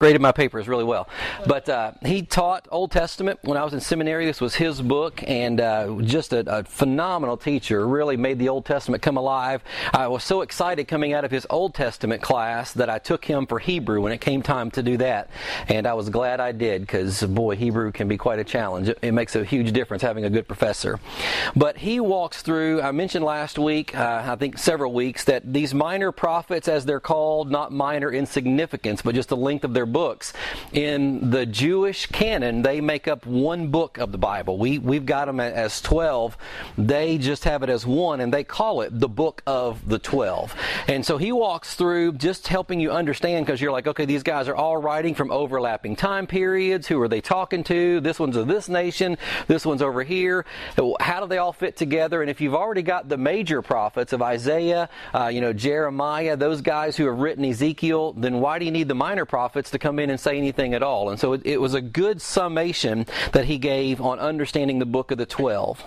graded my papers really well. But uh, he taught Old Testament when I was in seminary. This was his book, and uh, just a, a, phenomenal teacher. Really made the Old Testament come alive. I was so excited coming out of his Old Testament class that I took him for Hebrew when it came time to do that, and I was glad I did because boy, Hebrew can be quite a challenge. It, it, makes a huge difference having a good professor. But he walks through. I mentioned last week, uh, I think several weeks, that these minor prophets, as they're called, not minor in significance, but just the length of their books. In the Jewish canon, they make up one book of the Bible. We, we've got them as 12. They just have it as one, and they call it the book of the 12. And so he walks through just helping you understand because you're like, okay, these guys are all writing from overlapping time periods. Who are they talking to? This one's of this nation, this one's over here. How do they all fit together? And if you've already got the major prophets of Isaiah, uh, you know, Jeremiah, those guys who have written Ezekiel, then why do you need the minor prophets to come in and say anything at all. And so it, it was a good summation that he gave on understanding the book of the 12.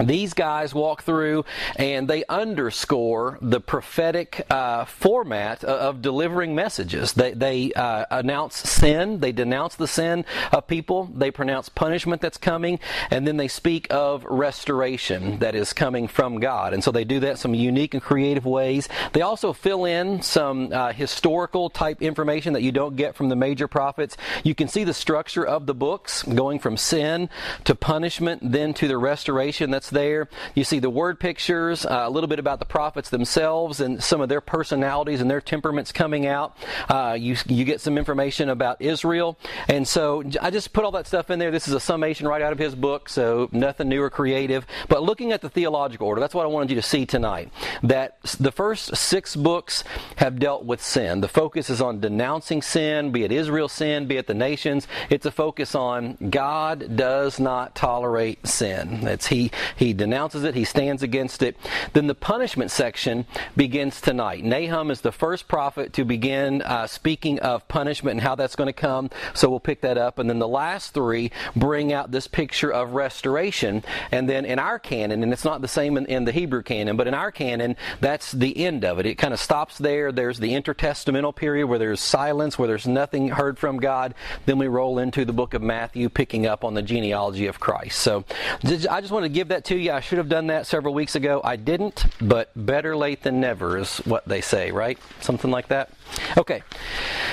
These guys walk through and they underscore the prophetic uh, format of delivering messages. They, they uh, announce sin, they denounce the sin of people, they pronounce punishment that's coming, and then they speak of restoration that is coming from God. And so they do that some unique and creative ways. They also fill in some uh, historical type information that you don't get from the major prophets. You can see the structure of the books going from sin to punishment, then to the restoration that's there. You see the word pictures, uh, a little bit about the prophets themselves and some of their personalities and their temperaments coming out. Uh, you, you get some information about Israel. And so I just put all that stuff in there. This is a summation right out of his book, so nothing new or creative. But looking at the theological order, that's what I wanted you to see tonight. That the first six books have dealt with sin. The focus is on denouncing sin, be it Israel's sin, be it the nations. It's a focus on God does not tolerate sin. It's he he denounces it, he stands against it. Then the punishment section begins tonight. Nahum is the first prophet to begin uh, speaking of punishment and how that's going to come, so we'll pick that up. And then the last three bring out this picture of restoration. And then in our canon, and it's not the same in, in the Hebrew canon, but in our canon, that's the end of it. It kind of stops there. There's the intertestamental period where there's silence, where there's nothing heard from God. Then we roll into the book of Matthew, picking up on the genealogy of Christ. So I just want to give that to you. I should have done that several weeks ago. I didn't, but better late than never is what they say, right? Something like that. Okay,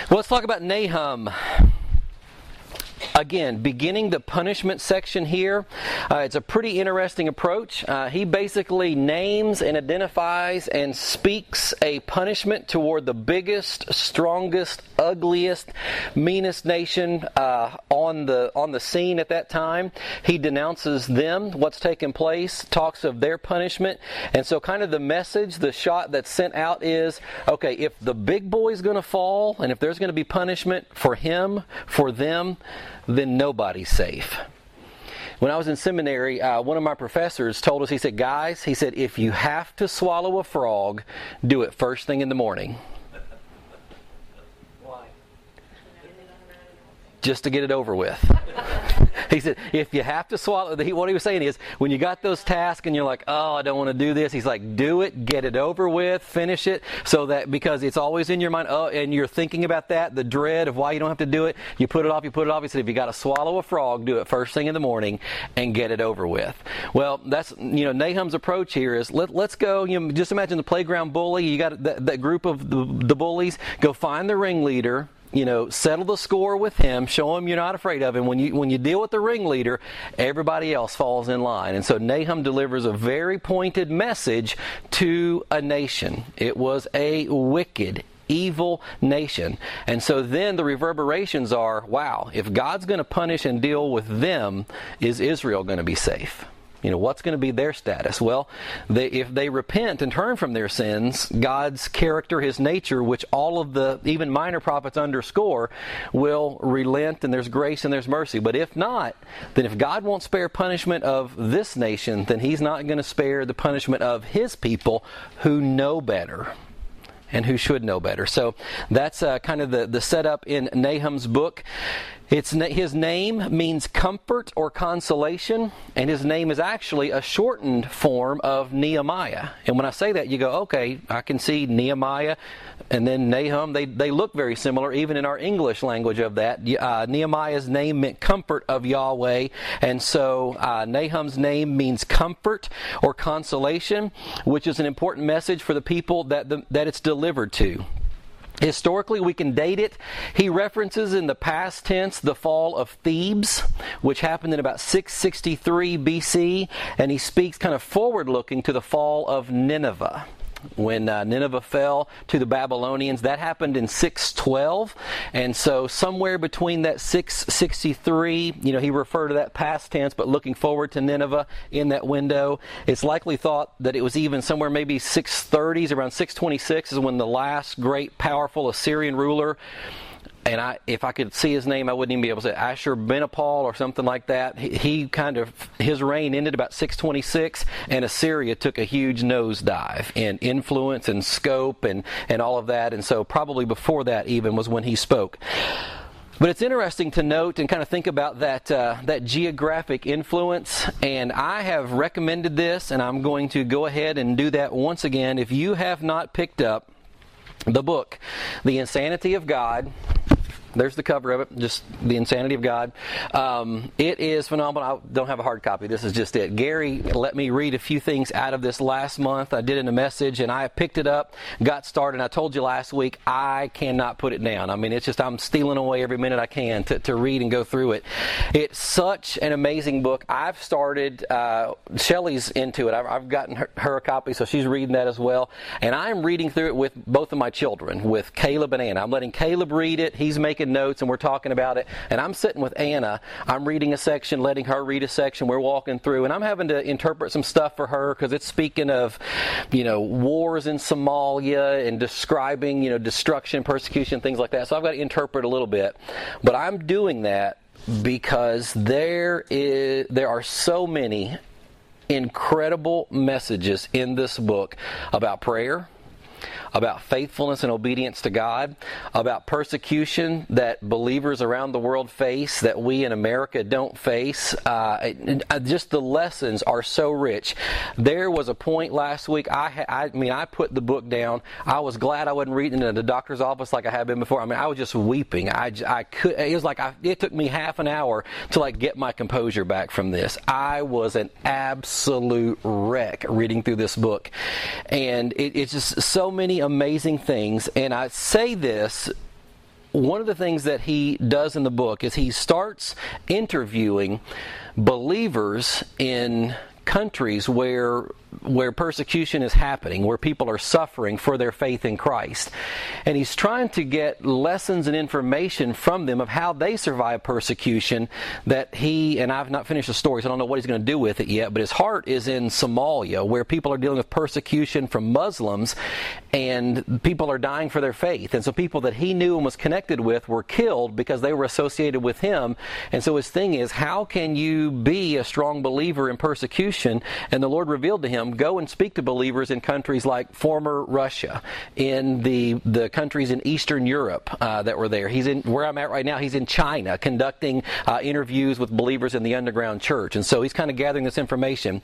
well, let's talk about Nahum. Again, beginning the punishment section here, uh, it's a pretty interesting approach. Uh, he basically names and identifies and speaks a punishment toward the biggest, strongest, ugliest, meanest nation uh, on the on the scene at that time. He denounces them, what's taken place, talks of their punishment, and so kind of the message, the shot that's sent out is, okay, if the big boy's going to fall, and if there's going to be punishment for him, for them then nobody's safe. When I was in seminary, uh, one of my professors told us, he said, Guys, he said, if you have to swallow a frog, do it first thing in the morning. Why? Just to get it over with. he said, if you have to swallow, what he was saying is, when you got those tasks and you're like, oh, I don't want to do this, he's like, do it, get it over with, finish it, so that because it's always in your mind, oh, and you're thinking about that, the dread of why you don't have to do it, you put it off, you put it off. He said, if you got to swallow a frog, do it first thing in the morning and get it over with. Well, that's, you know, Nahum's approach here is let, let's go, you know, just imagine the playground bully, you got that, that group of the, the bullies, go find the ringleader, you know, settle the score with him, show him you're not afraid of him. When you when you deal with the ringleader, everybody else falls in line. And so Nahum delivers a very pointed message to a nation. It was a wicked, evil nation. And so then the reverberations are, wow, if God's going to punish and deal with them, is Israel going to be safe? You know, what's going to be their status? Well, they, if they repent and turn from their sins, God's character, His nature, which all of the even minor prophets underscore, will relent and there's grace and there's mercy. But if not, then if God won't spare punishment of this nation, then He's not going to spare the punishment of His people who know better and who should know better. So that's uh, kind of the, the setup in Nahum's book. It's, his name means comfort or consolation, and his name is actually a shortened form of Nehemiah. And when I say that, you go, okay, I can see Nehemiah and then Nahum. They, they look very similar, even in our English language of that. Uh, Nehemiah's name meant comfort of Yahweh, and so uh, Nahum's name means comfort or consolation, which is an important message for the people that, the, that it's delivered to. Historically, we can date it. He references in the past tense the fall of Thebes, which happened in about 663 BC, and he speaks kind of forward looking to the fall of Nineveh when uh, Nineveh fell to the Babylonians. That happened in 612. And so, somewhere between that 663, you know, he referred to that past tense, but looking forward to Nineveh in that window. It's likely thought that it was even somewhere maybe 630s, around 626 is when the last great, powerful Assyrian ruler and I, if I could see his name, I wouldn't even be able to say Ashurbanipal or something like that. He, he, kind of his reign ended about 626, and Assyria took a huge nosedive in influence and scope and and all of that. And so probably before that even was when he spoke. But it's interesting to note and kind of think about that uh, that geographic influence. And I have recommended this, and I'm going to go ahead and do that once again. If you have not picked up the book, The Insanity of God, there's the cover of it, just the insanity of God. Um, it is phenomenal. I don't have a hard copy. This is just it. Gary let me read a few things out of this last month. I did in a message, and I picked it up, got started. I told you last week I cannot put it down. I mean, it's just I'm stealing away every minute I can to, to read and go through it. It's such an amazing book. I've started. Uh, Shelly's into it. I've, I've gotten her, her, a copy, so she's reading that as well. And I'm reading through it with both of my children, with Caleb and Anna. I'm letting Caleb read it. He's making taking notes and we're talking about it. And I'm sitting with Anna. I'm reading a section, letting her read a section. We're walking through, and I'm having to interpret some stuff for her because it's speaking of, you know, wars in Somalia and describing, you know, destruction, persecution, things like that. So I've got to interpret a little bit. But I'm doing that because there is there are so many incredible messages in this book about prayer about faithfulness and obedience to God, about persecution that believers around the world face that we in America don't face. Uh, just the lessons are so rich. There was a point last week. I, I mean, I put the book down. I was glad I wasn't reading it in the doctor's office like I had been before. I mean, I was just weeping. I, I could. It was like I, it took me half an hour to like get my composure back from this. I was an absolute wreck reading through this book, and it, it's just so many amazing things. And I say this one of the things that he does in the book is he starts interviewing believers in countries where where persecution is happening, where people are suffering for their faith in Christ. And he's trying to get lessons and information from them of how they survive persecution that he, and I've not finished the story, so I don't know what he's going to do with it yet, but his heart is in Somalia, where people are dealing with persecution from Muslims and people are dying for their faith. And so people that he knew and was connected with were killed because they were associated with him. And so his thing is, how can you be a strong believer in persecution? And the Lord revealed to him him, go and speak to believers in countries like former Russia, in the the countries in Eastern Europe uh, that were there. He's in where I'm at right now. He's in China conducting uh, interviews with believers in the underground church, and so he's kind of gathering this information.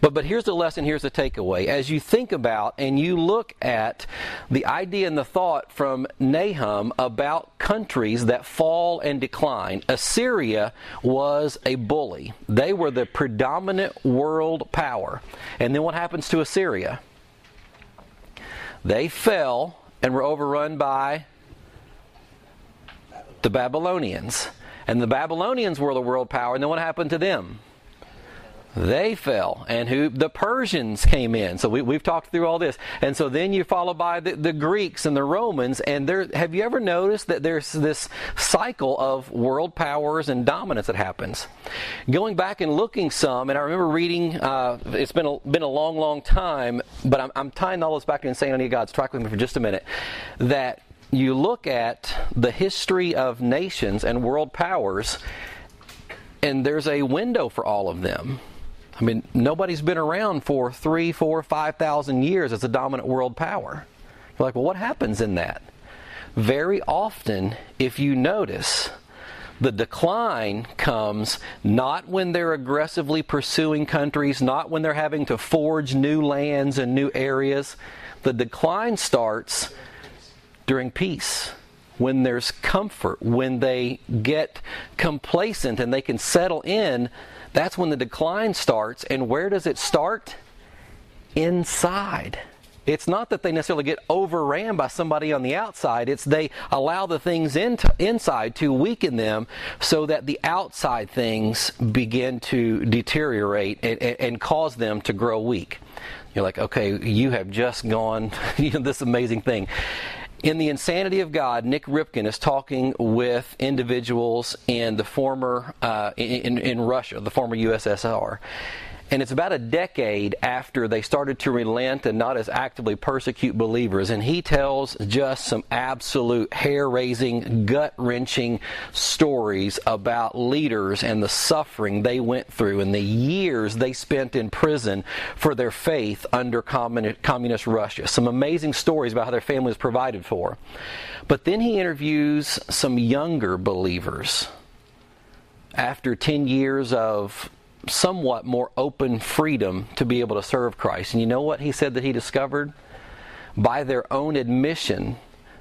But but here's the lesson. Here's the takeaway. As you think about and you look at the idea and the thought from Nahum about countries that fall and decline, Assyria was a bully. They were the predominant world power, and then what happens to Assyria? They fell and were overrun by the Babylonians. And the Babylonians were the world power. And then what happened to them? They fell and who the persians came in. So we, we've talked through all this. And so then you follow by the, the greeks and the romans and there have you ever noticed that there's this cycle of world powers and dominance that happens? Going back and looking some and i remember reading uh, it's been a, been a long long time but i'm, I'm tying all this back to insanity of god's track with me for just a minute that you look at the history of nations and world powers and there's a window for all of them I mean, nobody's been around for three, four, five thousand years as a dominant world power. You're like, well, what happens in that? Very often, if you notice, The decline comes not when they're aggressively pursuing countries, not when they're having to forge new lands and new areas. The decline starts during peace, when there's comfort, when they get complacent and they can settle in. That's when the decline starts. And where does it start? Inside. It's not that they necessarily get overran by somebody on the outside. It's they allow the things into, inside to weaken them so that the outside things begin to deteriorate and, and, and cause them to grow weak. You're like, okay, you have just gone you know, this amazing thing. In The Insanity of God, Nik Ripken is talking with individuals in the former, uh, in, in Russia, the former USSR. And it's about a decade after they started to relent and not as actively persecute believers. And he tells just some absolute hair raising, gut wrenching stories about leaders and the suffering they went through and the years they spent in prison for their faith under communist Russia. Some amazing stories about how their family was provided for. But then he interviews some younger believers after 10 years of somewhat more open freedom to be able to serve Christ. And you know what he said that he discovered? By their own admission,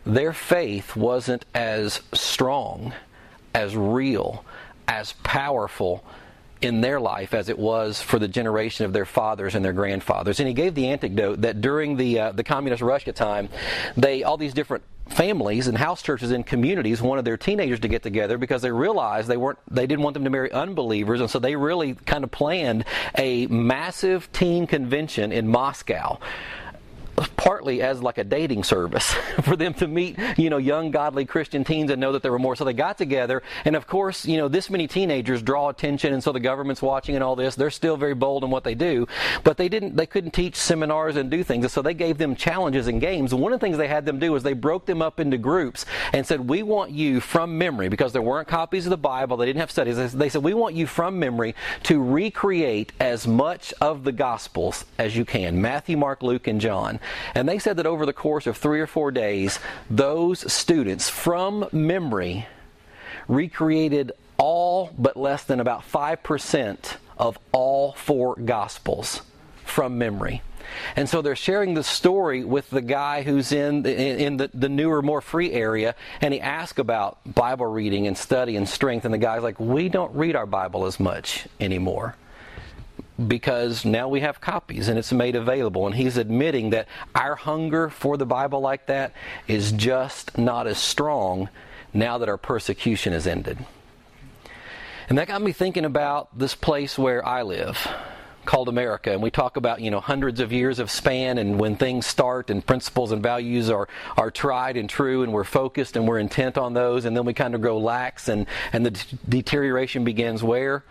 their faith wasn't as strong, as real, as powerful in their life as it was for the generation of their fathers and their grandfathers. And he gave the anecdote that during the uh, the communist Russia time, they all these different families and house churches and communities wanted their teenagers to get together because they realized they weren't they didn't want them to marry unbelievers. And so they really kind of planned a massive teen convention in Moscow partly as like a dating service for them to meet, you know, young godly Christian teens and know that there were more. So they got together, and of course, you know, this many teenagers draw attention, and so the government's watching and all this. They're still very bold in what they do, but they didn't, they couldn't teach seminars and do things, and so they gave them challenges and games. One of the things they had them do was they broke them up into groups and said, "We want you from memory because there weren't copies of the Bible, they didn't have studies. They said, "We want you from memory to recreate as much of the Gospels as you can: Matthew, Mark, Luke, and John." And they said that over the course of three or four days, those students from memory recreated all but less than about 5% of all four Gospels from memory. And so they're sharing the story with the guy who's in the, in the, the newer, more free area, and he asks about Bible reading and study and strength, and the guy's like, "We don't read our Bible as much anymore." Because now we have copies and it's made available. And he's admitting that our hunger for the Bible like that is just not as strong now that our persecution has ended. And that got me thinking about this place where I live called America. And we talk about, you know, hundreds of years of span and when things start and principles and values are, are tried and true and we're focused and we're intent on those and then we kind of grow lax and, and the deterioration begins where?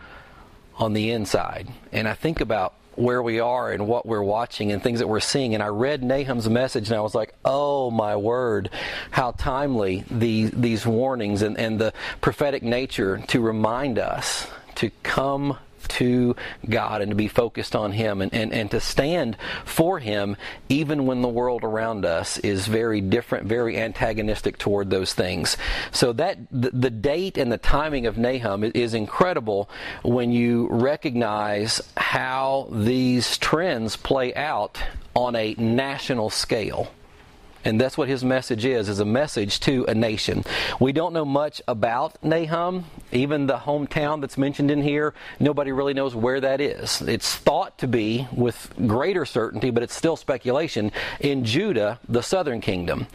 On the inside. And I think about where we are and what we're watching and things that we're seeing. And I read Nahum's message and I was like, oh my word, how timely the, these warnings and, and the prophetic nature to remind us to come to God and to be focused on Him and, and, and to stand for Him even when the world around us is very different, very antagonistic toward those things. So that the, the date and the timing of Nahum is incredible when you recognize how these trends play out on a national scale. And that's what his message is, is a message to a nation. We don't know much about Nahum. Even the hometown that's mentioned in here, nobody really knows where that is. It's thought to be, with greater certainty, but it's still speculation, in Judah, the southern kingdom.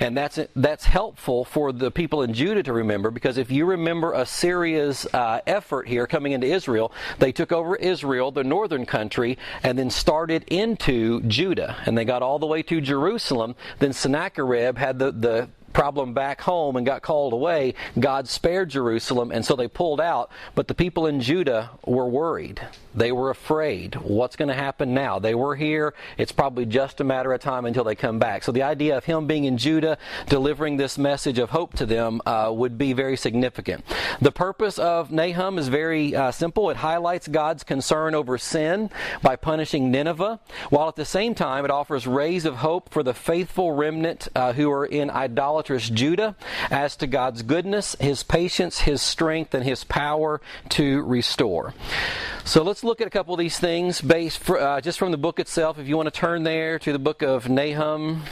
And that's, that's helpful for the people in Judah to remember, because if you remember Assyria's uh, effort here coming into Israel, they took over Israel, the northern country, and then started into Judah. And they got all the way to Jerusalem, then Sennacherib had the, the problem back home and got called away, God spared Jerusalem, and so they pulled out. But the people in Judah were worried. They were afraid. What's going to happen now? They were here. It's probably just a matter of time until they come back. So the idea of him being in Judah, delivering this message of hope to them, uh, would be very significant. The purpose of Nahum is very uh, simple. It highlights God's concern over sin by punishing Nineveh, while at the same time it offers rays of hope for the faithful remnant uh, who are in idolatrous Judah as to God's goodness, His patience, His strength, and His power to restore. So let's look at a couple of these things based for, uh, just from the book itself. If you want to turn there to the book of Nahum,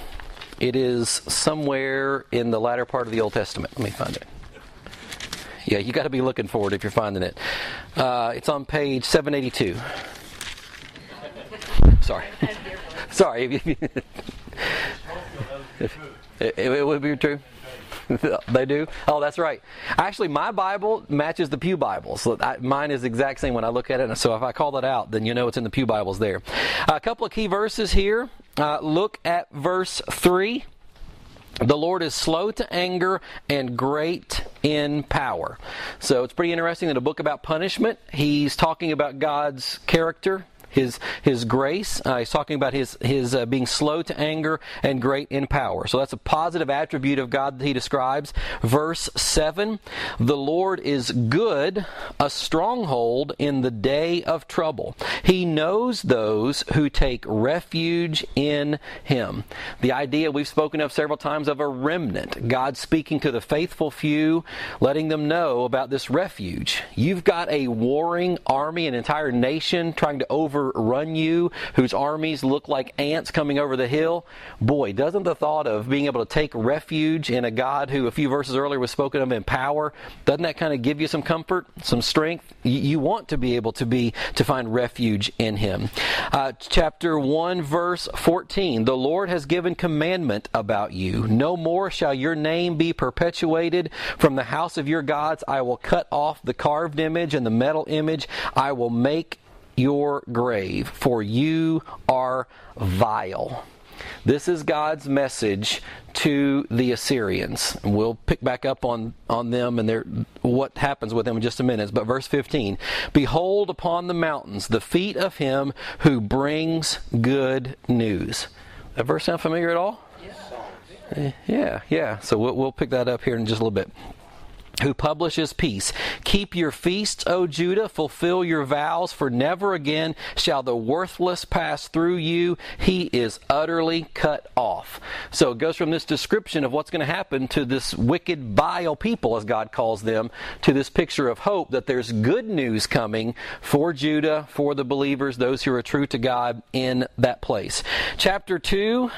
it is somewhere in the latter part of the Old Testament. Let me find it. Yeah, you got to be looking for it if you're finding it. Uh, it's on page 782. Sorry. Sorry. it, it would be true. they do. Oh, that's right. Actually, my Bible matches the Pew Bibles. So I, mine is the exact same when I look at it. So if I call it out, then you know it's in the Pew Bibles there. A couple of key verses here. Uh, look at verse three. The Lord is slow to anger and great in power. So it's pretty interesting that a book about punishment, he's talking about God's character, his his grace. Uh, he's talking about his his uh, being slow to anger and great in power. So that's a positive attribute of God that he describes. Verse seven: The Lord is good, a stronghold in the day of trouble. He knows those who take refuge in Him. The idea we've spoken of several times of a remnant. God speaking to the faithful few, letting them know about this refuge. You've got a warring army, an entire nation trying to over overrun you, whose armies look like ants coming over the hill. Boy, doesn't the thought of being able to take refuge in a God who a few verses earlier was spoken of in power, doesn't that kind of give you some comfort, some strength? You want to be able to be to find refuge in Him. Uh, chapter one, verse fourteen: The Lord has given commandment about you. No more shall your name be perpetuated from the house of your gods. I will cut off the carved image and the metal image. I will make your grave, for you are vile. This is God's message to the Assyrians. We'll pick back up on, on them and their, what happens with them in just a minute. But verse 15 Behold upon the mountains the feet of him who brings good news. That verse sound familiar at all? Eh, yeah, yeah. So we'll, we'll pick that up here in just a little bit who publishes peace. Keep your feasts, O Judah, fulfill your vows, for never again shall the worthless pass through you. He is utterly cut off. So it goes from this description of what's going to happen to this wicked, vile people, as God calls them, to this picture of hope that there's good news coming for Judah, for the believers, those who are true to God in that place. Chapter 2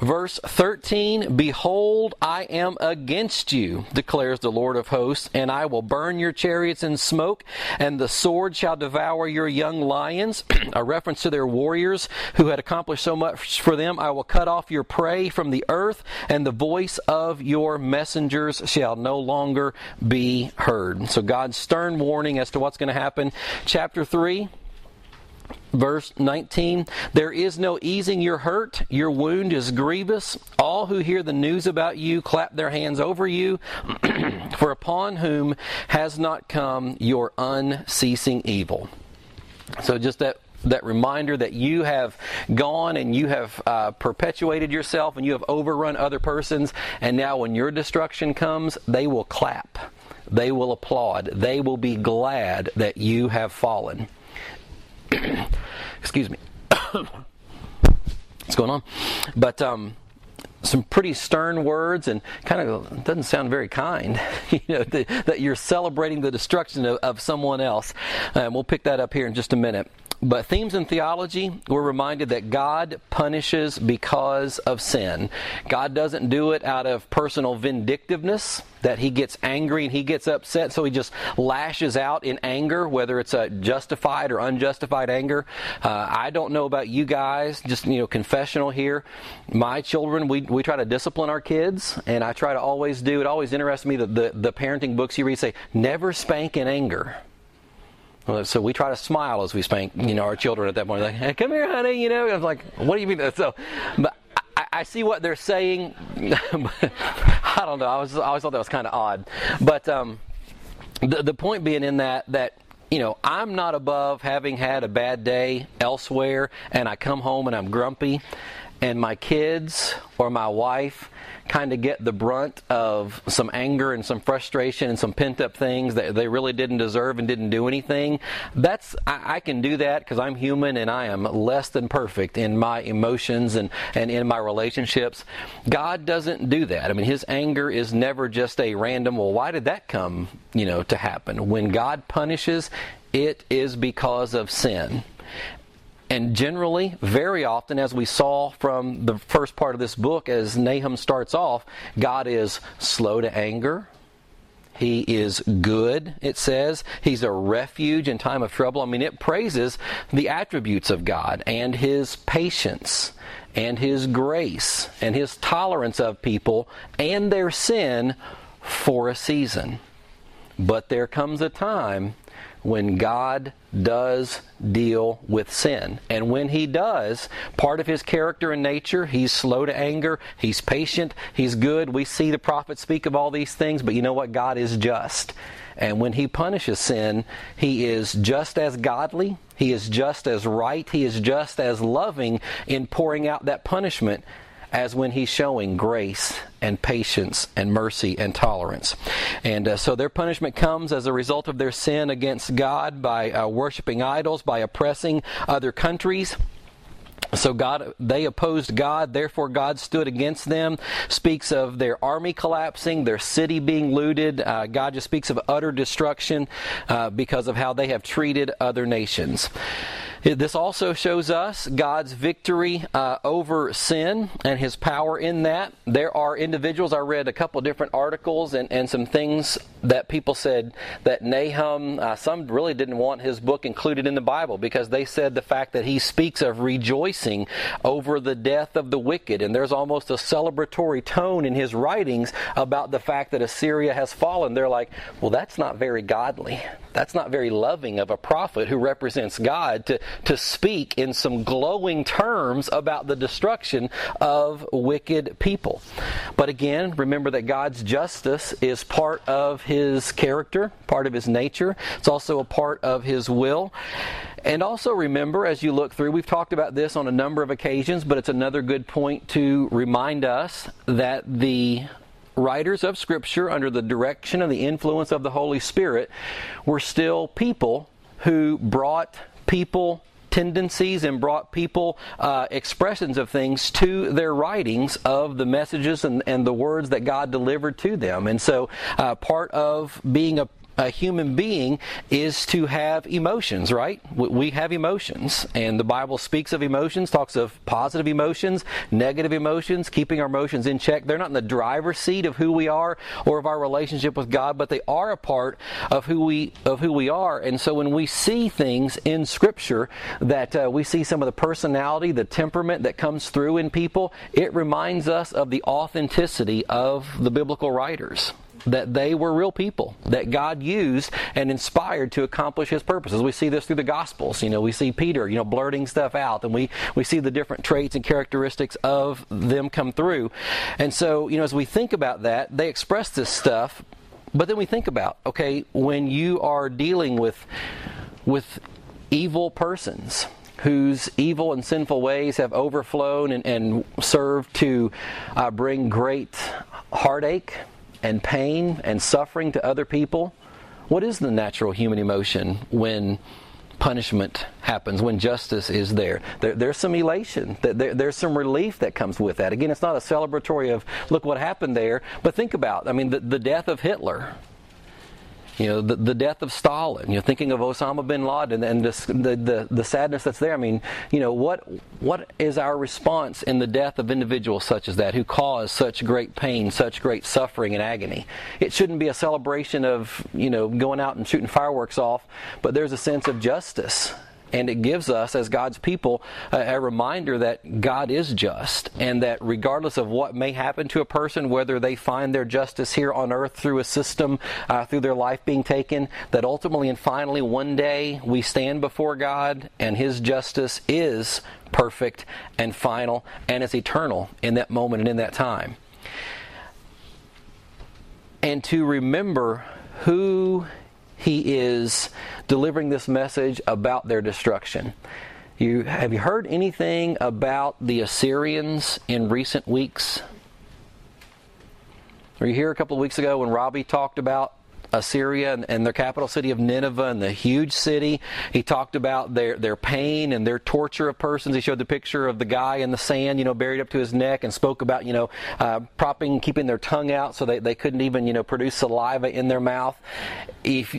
Verse 13 Behold, I am against you, declares the Lord of hosts, and I will burn your chariots in smoke, and the sword shall devour your young lions. A reference to their warriors who had accomplished so much for them. I will cut off your prey from the earth, and the voice of your messengers shall no longer be heard. So, God's stern warning as to what's going to happen. Chapter 3 Verse 19, there is no easing your hurt. Your wound is grievous. All who hear the news about you clap their hands over you. For upon whom has not come your unceasing evil? So just that that reminder that you have gone and you have uh, perpetuated yourself and you have overrun other persons, and now when your destruction comes, they will clap, they will applaud, they will be glad that you have fallen. Excuse me. What's going on? But um, some pretty stern words and kind of doesn't sound very kind. you know the, that you're celebrating the destruction of, of someone else. And we'll pick that up here in just a minute. But themes in theology, we're reminded that God punishes because of sin. God doesn't do it out of personal vindictiveness, that he gets angry and he gets upset, so he just lashes out in anger, whether it's a justified or unjustified anger. Uh, I don't know about you guys, just, you know, confessional here. My children, we, we try to discipline our kids, and I try to always do, it always interests me that the, the parenting books you read say, never spank in anger. So we try to smile as we spank, you know, our children at that point. Like, hey, come here, honey. You know, I was like, what do you mean? So, but I, I see what they're saying. I don't know. I was I always thought that was kind of odd, but um, the the point being in that that you know, I'm not above having had a bad day elsewhere and I come home and I'm grumpy and my kids or my wife kind of get the brunt of some anger and some frustration and some pent up things that they really didn't deserve and didn't do anything, that's I, I can do that because I'm human and I am less than perfect in my emotions and, and in my relationships. God doesn't do that. I mean, His anger is never just a random, well, why did that come, you know, to happen? When God punishes, it is because of sin. And generally, very often, as we saw from the first part of this book, as Nahum starts off, God is slow to anger. He is good, it says. He's a refuge in time of trouble. I mean, it praises the attributes of God and His patience and His grace and His tolerance of people and their sin for a season. But there comes a time when God does deal with sin. And when he does, part of his character and nature, he's slow to anger, he's patient, he's good. We see the prophets speak of all these things, but you know what? God is just. And when he punishes sin, he is just as godly, he is just as right, he is just as loving in pouring out that punishment as when he's showing grace and patience and mercy and tolerance. And uh, so their punishment comes as a result of their sin against God by uh, worshiping idols, by oppressing other countries. So God, they opposed God, therefore God stood against them. Speaks of their army collapsing, their city being looted. Uh, God just speaks of utter destruction uh, because of how they have treated other nations. This also shows us God's victory uh, over sin and his power in that. There are individuals, I read a couple different articles and, and some things that people said that Nahum, uh, some really didn't want his book included in the Bible because they said the fact that he speaks of rejoicing over the death of the wicked. And there's almost a celebratory tone in his writings about the fact that Assyria has fallen. They're like, well, that's not very godly. That's not very loving of a prophet who represents God to, to speak in some glowing terms about the destruction of wicked people. But again, remember that God's justice is part of his character, part of his nature. It's also a part of his will. And also remember, as you look through, we've talked about this on a number of occasions, but it's another good point to remind us that the writers of Scripture, under the direction and the influence of the Holy Spirit, were still people who brought people tendencies and brought people uh, expressions of things to their writings of the messages and, and the words that God delivered to them. And so, uh, part of being a a human being is to have emotions, right? We have emotions, and the Bible speaks of emotions, talks of positive emotions, negative emotions, keeping our emotions in check. They're not in the driver's seat of who we are or of our relationship with God, but they are a part of who we of who we are. And so when we see things in Scripture that uh, we see some of the personality, the temperament that comes through in people, it reminds us of the authenticity of the biblical writers that they were real people that God used and inspired to accomplish His purposes. We see this through the Gospels. You know, we see Peter, you know, blurting stuff out, and we we see the different traits and characteristics of them come through. And so, you know, as we think about that, they express this stuff, but then we think about, okay, when you are dealing with with evil persons whose evil and sinful ways have overflown and, and served to uh, bring great heartache and pain and suffering to other people, what is the natural human emotion when punishment happens, when justice is there? there there's some elation, there, there's some relief that comes with that. Again, it's not a celebratory of, look what happened there, but think about, I mean, the, the death of Hitler you know, the, the death of Stalin, you know, thinking of Osama bin Laden and the, the, the sadness that's there. I mean, you know, what, what is our response in the death of individuals such as that who cause such great pain, such great suffering and agony? It shouldn't be a celebration of, you know, going out and shooting fireworks off, but there's a sense of justice and it gives us, as God's people, a, a, reminder that God is just and that regardless of what may happen to a person, whether they find their justice here on earth through a system, uh, through their life being taken, that ultimately and finally one day we stand before God and His justice is perfect and final and is eternal in that moment and in that time. And to remember who he is delivering this message about their destruction. You have you heard anything about the Assyrians in recent weeks? Were you here a couple of weeks ago when Robbie talked about Assyria and, and, their capital city of Nineveh and the huge city. He talked about their, their pain and their torture of persons. He showed the picture of the guy in the sand, you know, buried up to his neck and spoke about, you know, uh, propping, keeping their tongue out so they, they couldn't even, you know, produce saliva in their mouth. If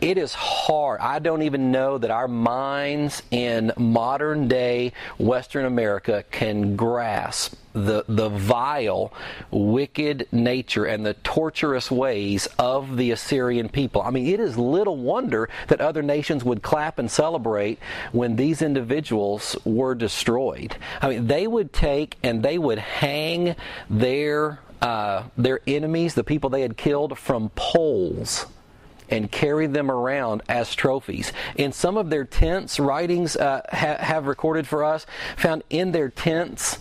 it is hard. I don't even know that our minds in modern day Western America can grasp the, the vile, wicked nature and the torturous ways of the Assyrian people. I mean, it is little wonder that other nations would clap and celebrate when these individuals were destroyed. I mean, they would take and they would hang their uh, their enemies, the people they had killed, from poles and carry them around as trophies. In some of their tents, writings uh, ha- have recorded for us, found in their tents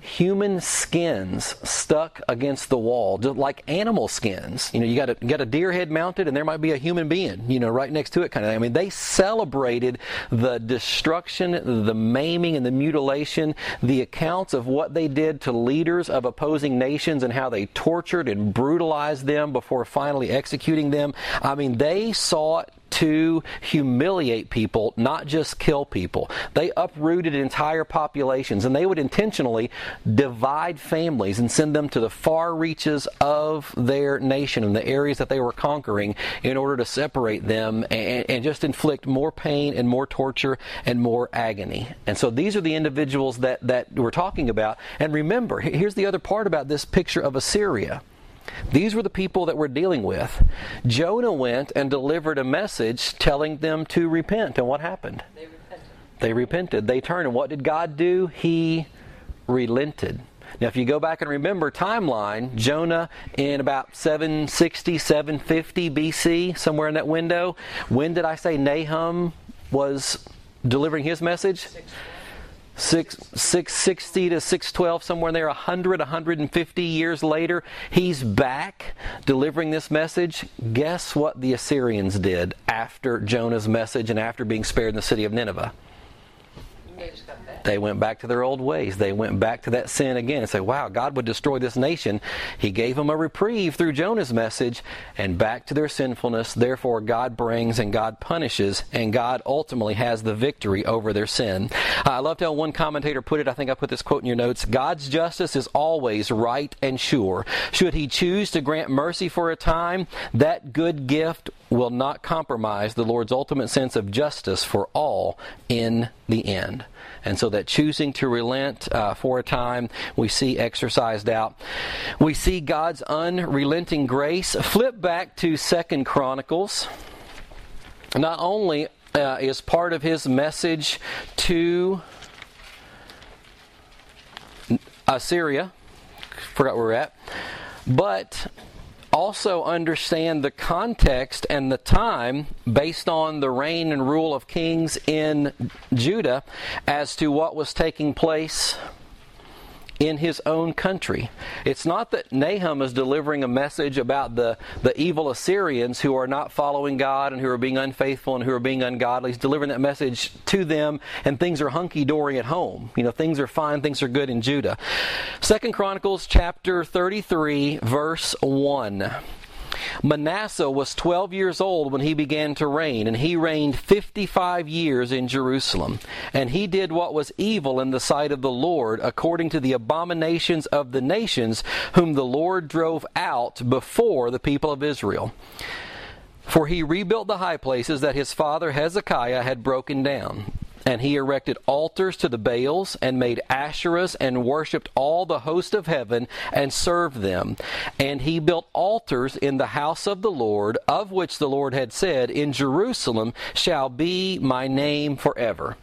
human skins stuck against the wall, just like animal skins. You know, you got a you got a deer head mounted, and there might be a human being, you know, right next to it, kind of thing. I mean, they celebrated the destruction, the maiming, and the mutilation, the accounts of what they did to leaders of opposing nations and how they tortured and brutalized them before finally executing them. I mean, they sought to humiliate people, not just kill people. They uprooted entire populations and they would intentionally divide families and send them to the far reaches of their nation and the areas that they were conquering in order to separate them and, and just inflict more pain and more torture and more agony. And so these are the individuals that, that we're talking about. And remember, here's the other part about this picture of Assyria. These were the people that we're dealing with. Jonah went and delivered a message telling them to repent. And what happened? They repented. They repented. They turned. And what did God do? He relented. Now, if you go back and remember timeline, Jonah in about 760, 750 BC, somewhere in that window, when did I say Nahum was delivering his message? Six, 660 to 612, somewhere there, 100, 150 years later, he's back delivering this message. Guess what the Assyrians did after Jonah's message and after being spared in the city of Nineveh? They went back to their old ways. They went back to that sin again and say, wow, God would destroy this nation. He gave them a reprieve through Jonah's message and back to their sinfulness. Therefore, God brings and God punishes, and God ultimately has the victory over their sin. I love how one commentator put it. I think I put this quote in your notes God's justice is always right and sure. Should He choose to grant mercy for a time, that good gift will not compromise the Lord's ultimate sense of justice for all in the end. And so that choosing to relent uh, for a time, we see exercised out. We see God's unrelenting grace. Flip back to Second Chronicles. Not only uh, is part of his message to Assyria, forgot where we're at, but also understand the context and the time based on the reign and rule of kings in Judah as to what was taking place in his own country. It's not that Nahum is delivering a message about the, the evil Assyrians who are not following God and who are being unfaithful and who are being ungodly. He's delivering that message to them, and things are hunky dory at home. You know, things are fine, things are good in Judah. Second Chronicles chapter 33, verse 1. Manasseh was 12 years old when he began to reign, and he reigned 55 years in Jerusalem. And he did what was evil in the sight of the Lord, according to the abominations of the nations whom the Lord drove out before the people of Israel. For he rebuilt the high places that his father Hezekiah had broken down and he erected altars to the Baals, and made Asherahs, and worshipped all the host of heaven, and served them. And he built altars in the house of the Lord, of which the Lord had said, In Jerusalem shall be my name forever.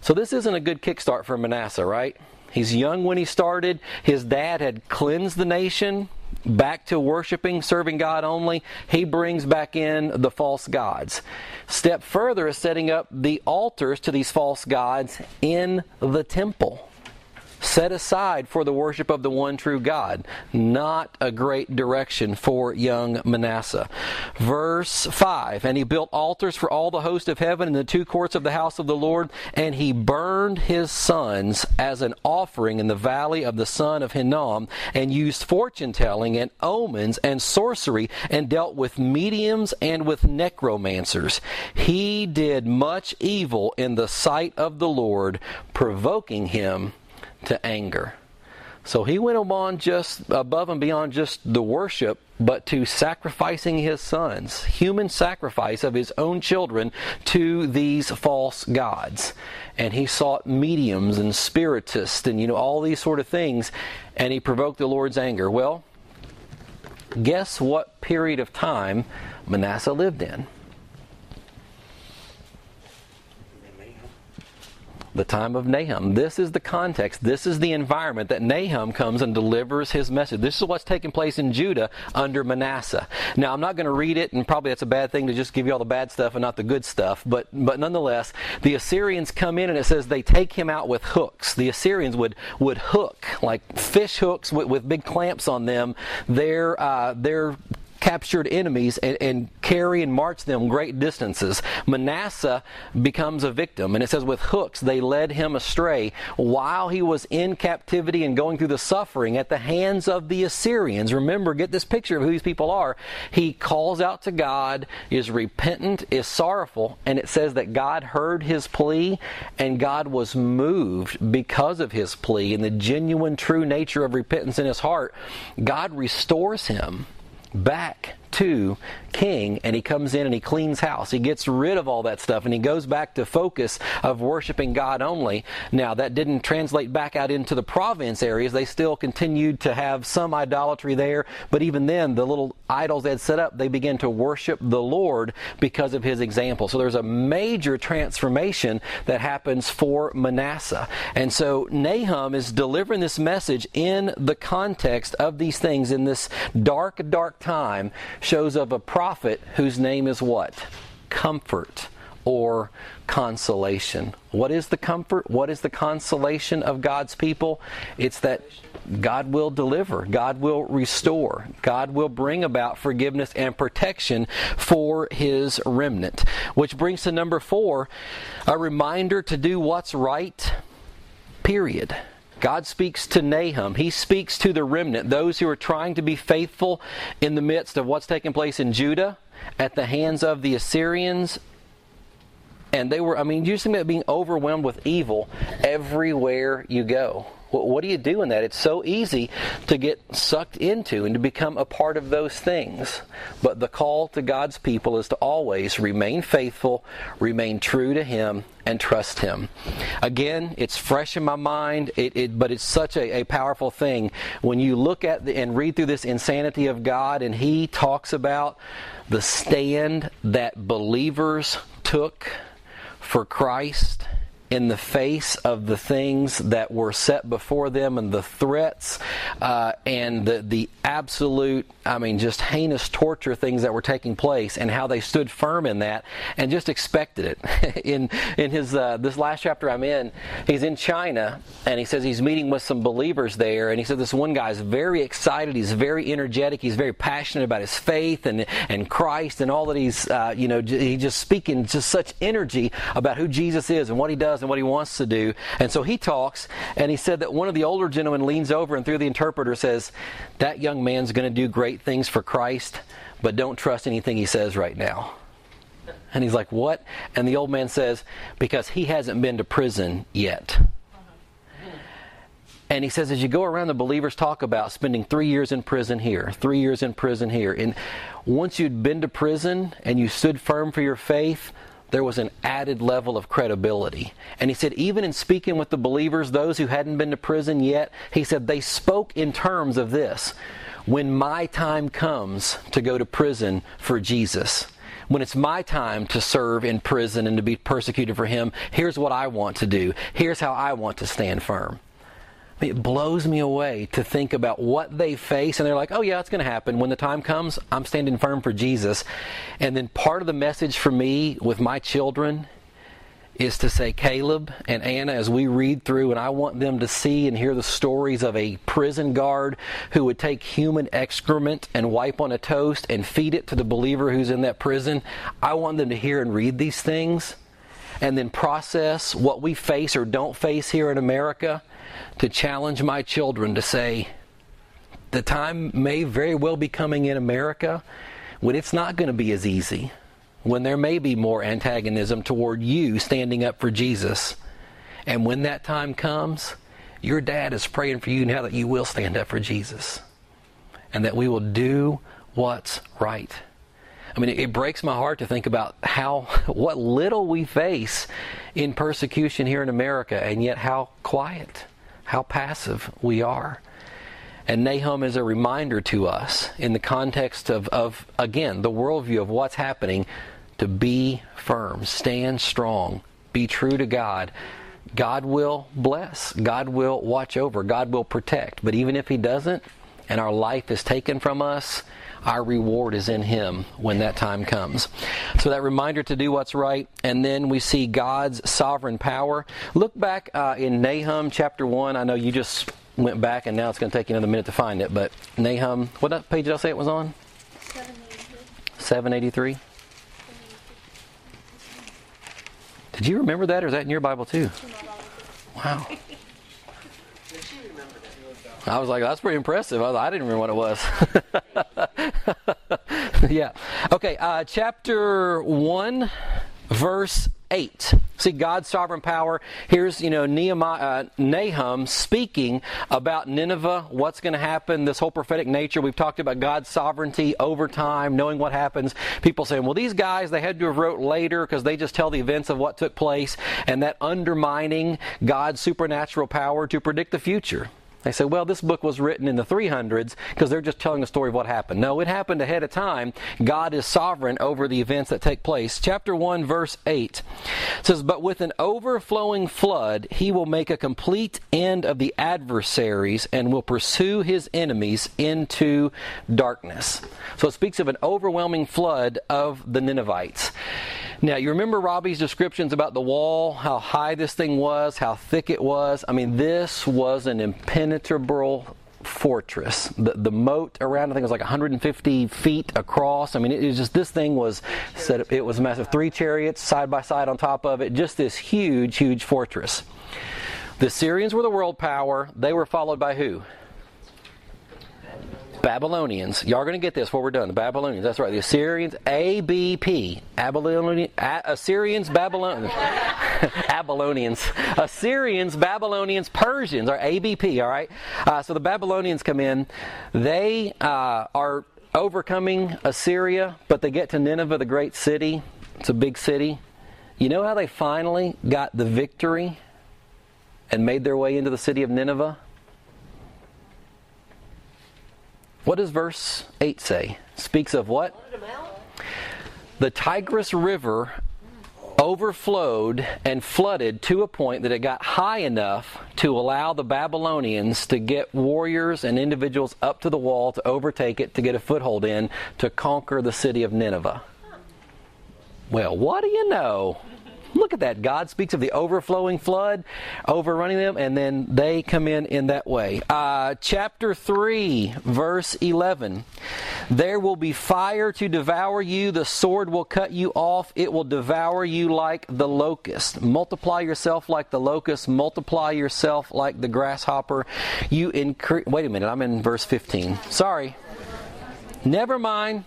So this isn't a good kickstart for Manasseh, right? He's young when he started. His dad had cleansed the nation back to worshiping, serving God only, he brings back in the false gods. Step further is setting up the altars to these false gods in the temple. Set aside for the worship of the one true God. Not a great direction for young Manasseh. Verse 5 And he built altars for all the host of heaven in the two courts of the house of the Lord, and he burned his sons as an offering in the valley of the son of Hinnom, and used fortune telling and omens and sorcery, and dealt with mediums and with necromancers. He did much evil in the sight of the Lord, provoking him to anger. So he went on just above and beyond just the worship, but to sacrificing his sons, human sacrifice of his own children to these false gods. And he sought mediums and spiritists and you know all these sort of things, and he provoked the Lord's anger. Well, guess what period of time Manasseh lived in? The time of Nahum. This is the context. This is the environment that Nahum comes and delivers his message. This is what's taking place in Judah under Manasseh. Now, I'm not going to read it, and probably that's a bad thing to just give you all the bad stuff and not the good stuff, but, but nonetheless, the Assyrians come in and it says they take him out with hooks. The Assyrians would, would hook, like fish hooks with, with big clamps on them, their, uh, their captured enemies and, and, carry and march them great distances. Manasseh becomes a victim, and it says, with hooks they led him astray while he was in captivity and going through the suffering at the hands of the Assyrians. Remember, get this picture of who these people are. He calls out to God, is repentant, is sorrowful, and it says that God heard his plea and God was moved because of his plea and the genuine, true nature of repentance in his heart. God restores him back king and he comes in and he cleans house. He gets rid of all that stuff and he goes back to focus of worshiping God only. Now that didn't translate back out into the province areas. They still continued to have some idolatry there, but even then the little idols they had set up, they began to worship the Lord because of his example. So there's a major transformation that happens for Manasseh. And so Nahum is delivering this message in the context of these things in this dark, dark time shows of a prophet whose name is what? Comfort or consolation. What is the comfort? What is the consolation of God's people? It's that God will deliver, God will restore, God will bring about forgiveness and protection for His remnant. Which brings to number four a reminder to do what's right, period. God speaks to Nahum. He speaks to the remnant, those who are trying to be faithful in the midst of what's taking place in Judah at the hands of the Assyrians. And they were, I mean, you see being overwhelmed with evil everywhere you go. What do you do in that? It's so easy to get sucked into and to become a part of those things. But the call to God's people is to always remain faithful, remain true to Him, and trust Him. Again, it's fresh in my mind, it, it, but it's such a, a, powerful thing when you look at the, and read through this insanity of God, and He talks about the stand that believers took for Christ in the face of the things that were set before them and the threats uh, and the, the absolute, I mean, just heinous torture things that were taking place and how they stood firm in that and just expected it. in in his uh, this last chapter I'm in, he's in China and he says he's meeting with some believers there and he said this one guy is very excited, he's very energetic, he's very passionate about his faith and and Christ and all that he's uh, you know he just speaking just such energy about who Jesus is and what he does and what he wants to do. And so he talks, and he said that one of the older gentlemen leans over and through the interpreter says, That young man's going to do great things for Christ, but don't trust anything he says right now. And he's like, What? And the old man says, Because he hasn't been to prison yet. And he says, as you go around, the believers talk about spending three years in prison here, three years in prison here. And once you'd been to prison and you stood firm for your faith, there was an added level of credibility. And he said, even in speaking with the believers, those who hadn't been to prison yet, he said they spoke in terms of this when my time comes to go to prison for Jesus. When it's my time to serve in prison and to be persecuted for him, here's what I want to do. Here's how I want to stand firm. It blows me away to think about what they face, and they're like, oh, yeah, it's going to happen. When the time comes, I'm standing firm for Jesus. And then part of the message for me with my children is to say, Caleb and Anna, as we read through, and I want them to see and hear the stories of a prison guard who would take human excrement and wipe on a toast and feed it to the believer who's in that prison. I want them to hear and read these things and then process what we face or don't face here in America to challenge my children to say, the time may very well be coming in America when it's not going to be as easy when there may be more antagonism toward you standing up for Jesus. And when that time comes, your dad is praying for you now that you will stand up for Jesus and that we will do what's right. I mean, it breaks my heart to think about how, what little we face in persecution here in America, and yet how quiet, how passive we are. And Nahum is a reminder to us in the context of, of again, the worldview of what's happening to be firm, stand strong, be true to God. God will bless, God will watch over, God will protect. But even if He doesn't, and our life is taken from us, our reward is in Him when that time comes. So that reminder to do what's right, and then we see God's sovereign power. Look back uh, in Nahum chapter 1. I know you just went back, and now it's going to take you another minute to find it, but Nahum, what page did I say it was on? 783. 783? Did you remember that, or is that in your Bible too? Wow. I was like, that's pretty impressive. I, I didn't remember what it was. yeah. Okay, uh, chapter 1, verse 8. See God's sovereign power. Here's, you know, Nehemiah, uh, Nahum speaking about Nineveh, what's going to happen, this whole prophetic nature. We've talked about God's sovereignty over time, knowing what happens. People saying, well, these guys, they had to have wrote later because they just tell the events of what took place, and that undermining God's supernatural power to predict the future. They say, well, this book was written in the 300s because they're just telling a story of what happened. No, it happened ahead of time. God is sovereign over the events that take place. Chapter 1, verse 8 says, But with an overflowing flood, he will make a complete end of the adversaries and will pursue his enemies into darkness. So it speaks of an overwhelming flood of the Ninevites. Now, you remember Robbie's descriptions about the wall, how high this thing was, how thick it was? I mean, this was an impenetrable fortress. The, the moat around, I think was like 150 feet across. I mean, it was just, this thing was set up, it was massive. Three chariots side by side on top of it, just this huge, huge fortress. The Assyrians were the world power. They were followed by who? Babylonians. Y'all are going to get this before we're done. The Babylonians. That's right. The Assyrians. ABP. Babylonian, Assyrians, Babylonians. Babylonians. Assyrians, Babylonians, Persians are ABP. All right. Uh, so the Babylonians come in. They uh, are overcoming Assyria, but they get to Nineveh, the great city. It's a big city. You know how they finally got the victory and made their way into the city of Nineveh? What does verse 8 say? Speaks of what? The Tigris River overflowed and flooded to a point that it got high enough to allow the Babylonians to get warriors and individuals up to the wall to overtake it, to get a foothold in, to conquer the city of Nineveh. Well, what do you know? Look at that. God speaks of the overflowing flood, overrunning them, and then they come in in that way. Uh, chapter 3, verse 11. There will be fire to devour you, the sword will cut you off, it will devour you like the locust. Multiply yourself like the locust, multiply yourself like the grasshopper. You increase. Wait a minute, I'm in verse 15. Sorry. Never mind.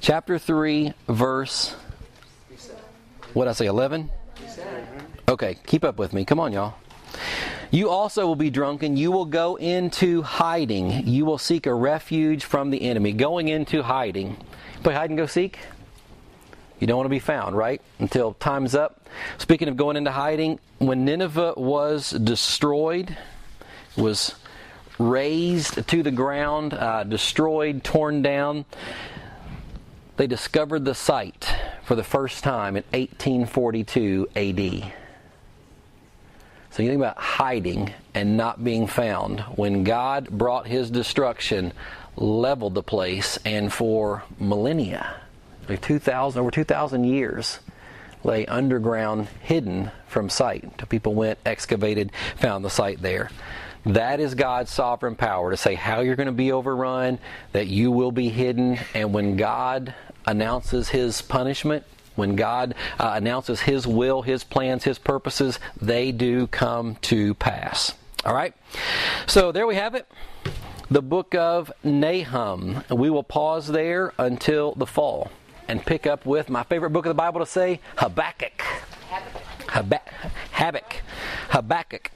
Chapter 3, verse what I say, 11? Okay, keep up with me. Come on, y'all. You also will be drunken. You will go into hiding. You will seek a refuge from the enemy. Going into hiding. Play hide and go seek? You don't want to be found, right? Until time's up. Speaking of going into hiding, when Nineveh was destroyed, was razed to the ground, uh, destroyed, torn down, they discovered the site for the first time in 1842 AD. So you think about hiding and not being found. When God brought his destruction, leveled the place, and for millennia, 2000, over 2,000 years, lay underground, hidden from sight. Until people went, excavated, found the site there. That is God's sovereign power to say how you're going to be overrun, that you will be hidden, and when God announces His punishment, when God uh, announces His will, His plans, His purposes, they do come to pass. All right? So there we have it. The book of Nahum. We will pause there until the fall and pick up with my favorite book of the Bible to say Habakkuk. Habakkuk. Habakkuk. Habakkuk.